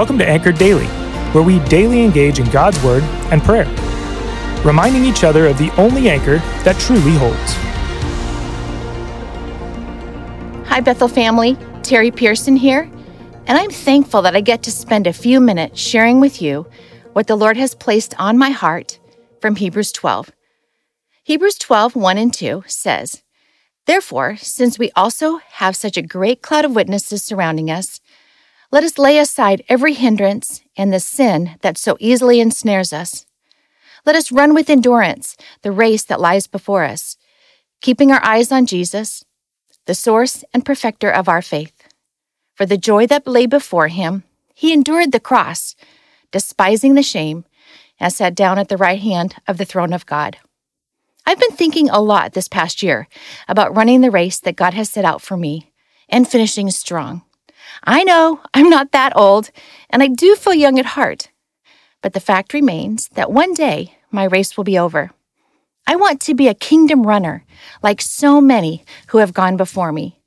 Welcome to Anchored Daily, where we daily engage in God's Word and prayer, reminding each other of the only anchor that truly holds. Hi, Bethel family. Terry Pearson here, and I'm thankful that I get to spend a few minutes sharing with you what the Lord has placed on my heart from Hebrews 12. Hebrews 12, 1 and 2 says, Therefore, since we also have such a great cloud of witnesses surrounding us, let us lay aside every hindrance and the sin that so easily ensnares us. Let us run with endurance the race that lies before us, keeping our eyes on Jesus, the source and perfecter of our faith. For the joy that lay before him, he endured the cross, despising the shame, and sat down at the right hand of the throne of God. I've been thinking a lot this past year about running the race that God has set out for me and finishing strong. I know I'm not that old, and I do feel young at heart. But the fact remains that one day my race will be over. I want to be a kingdom runner, like so many who have gone before me.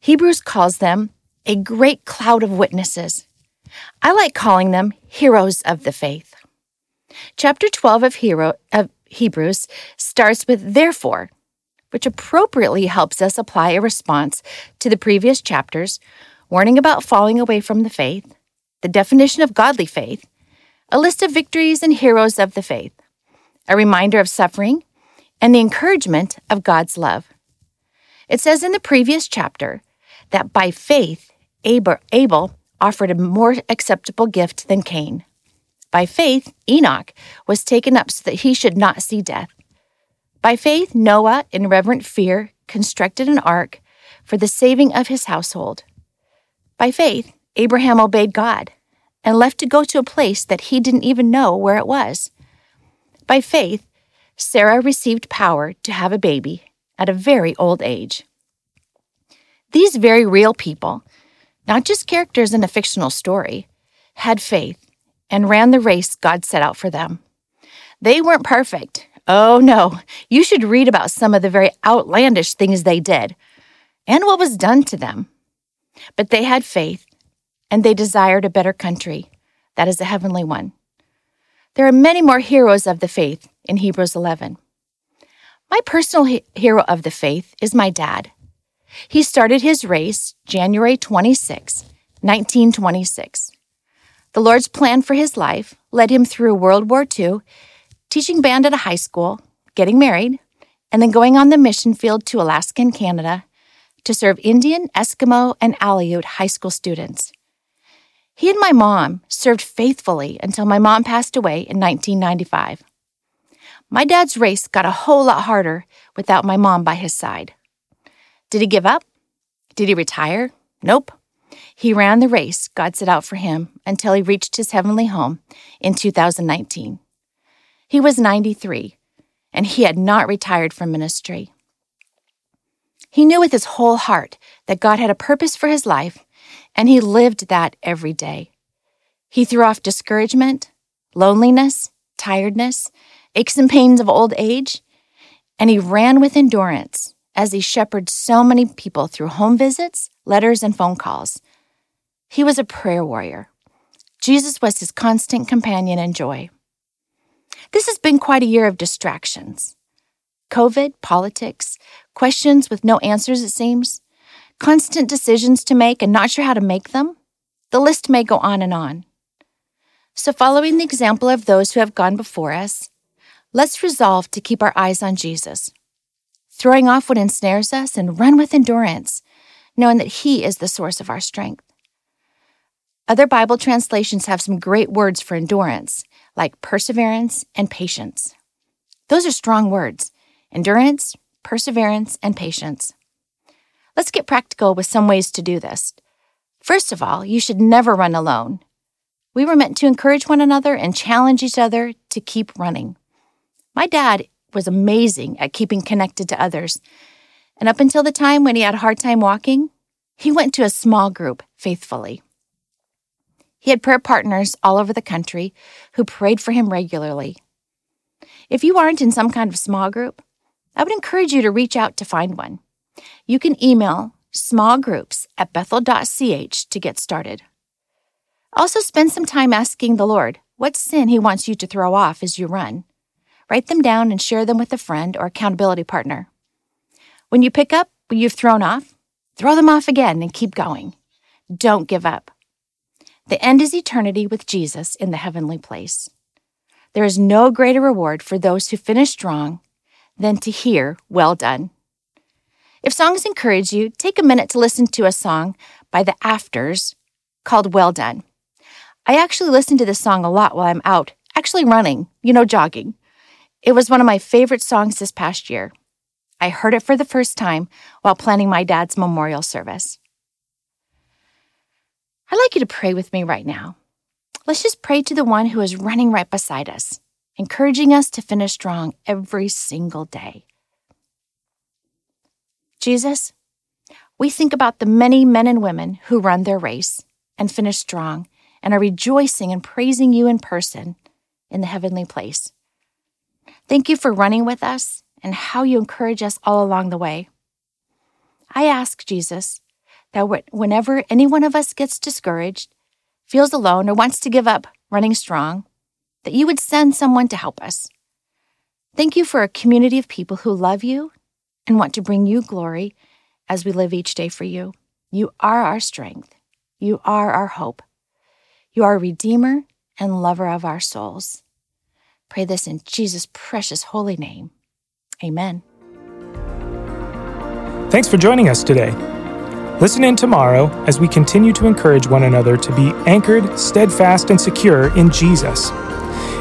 Hebrews calls them a great cloud of witnesses. I like calling them heroes of the faith. Chapter 12 of, Hero, of Hebrews starts with therefore, which appropriately helps us apply a response to the previous chapters warning about falling away from the faith, the definition of godly faith, a list of victories and heroes of the faith, a reminder of suffering, and the encouragement of God's love. It says in the previous chapter that by faith, Abel offered a more acceptable gift than Cain. By faith, Enoch was taken up so that he should not see death. By faith, Noah, in reverent fear, constructed an ark for the saving of his household. By faith, Abraham obeyed God and left to go to a place that he didn't even know where it was. By faith, Sarah received power to have a baby at a very old age. These very real people, not just characters in a fictional story, had faith and ran the race God set out for them. They weren't perfect. Oh no, you should read about some of the very outlandish things they did and what was done to them. But they had faith, and they desired a better country, that is a heavenly one. There are many more heroes of the faith in Hebrews 11. My personal he- hero of the faith is my dad. He started his race January 26, 1926. The Lord's plan for his life led him through World War II, teaching band at a high school, getting married, and then going on the mission field to Alaska and Canada to serve Indian, Eskimo, and Aleut high school students. He and my mom served faithfully until my mom passed away in 1995. My dad's race got a whole lot harder without my mom by his side. Did he give up? Did he retire? Nope. He ran the race God set out for him until he reached his heavenly home in 2019. He was 93, and he had not retired from ministry. He knew with his whole heart that God had a purpose for his life, and he lived that every day. He threw off discouragement, loneliness, tiredness, aches and pains of old age, and he ran with endurance as he shepherded so many people through home visits, letters, and phone calls. He was a prayer warrior. Jesus was his constant companion and joy. This has been quite a year of distractions. COVID, politics, questions with no answers, it seems, constant decisions to make and not sure how to make them. The list may go on and on. So, following the example of those who have gone before us, let's resolve to keep our eyes on Jesus, throwing off what ensnares us and run with endurance, knowing that He is the source of our strength. Other Bible translations have some great words for endurance, like perseverance and patience. Those are strong words endurance, perseverance, and patience. Let's get practical with some ways to do this. First of all, you should never run alone. We were meant to encourage one another and challenge each other to keep running. My dad was amazing at keeping connected to others. And up until the time when he had a hard time walking, he went to a small group faithfully. He had prayer partners all over the country who prayed for him regularly. If you aren't in some kind of small group, I would encourage you to reach out to find one. You can email small groups at bethel.ch to get started. Also, spend some time asking the Lord what sin He wants you to throw off as you run. Write them down and share them with a friend or accountability partner. When you pick up what you've thrown off, throw them off again and keep going. Don't give up. The end is eternity with Jesus in the heavenly place. There is no greater reward for those who finish strong than to hear, Well done. If songs encourage you, take a minute to listen to a song by the Afters called Well Done. I actually listen to this song a lot while I'm out, actually running, you know, jogging. It was one of my favorite songs this past year. I heard it for the first time while planning my dad's memorial service. I'd like you to pray with me right now. Let's just pray to the one who is running right beside us, encouraging us to finish strong every single day. Jesus, we think about the many men and women who run their race and finish strong and are rejoicing and praising you in person in the heavenly place. Thank you for running with us and how you encourage us all along the way. I ask, Jesus, that whenever any one of us gets discouraged, feels alone, or wants to give up running strong, that you would send someone to help us. Thank you for a community of people who love you and want to bring you glory as we live each day for you. You are our strength. You are our hope. You are a Redeemer and lover of our souls. Pray this in Jesus' precious holy name. Amen. Thanks for joining us today. Listen in tomorrow as we continue to encourage one another to be anchored, steadfast, and secure in Jesus.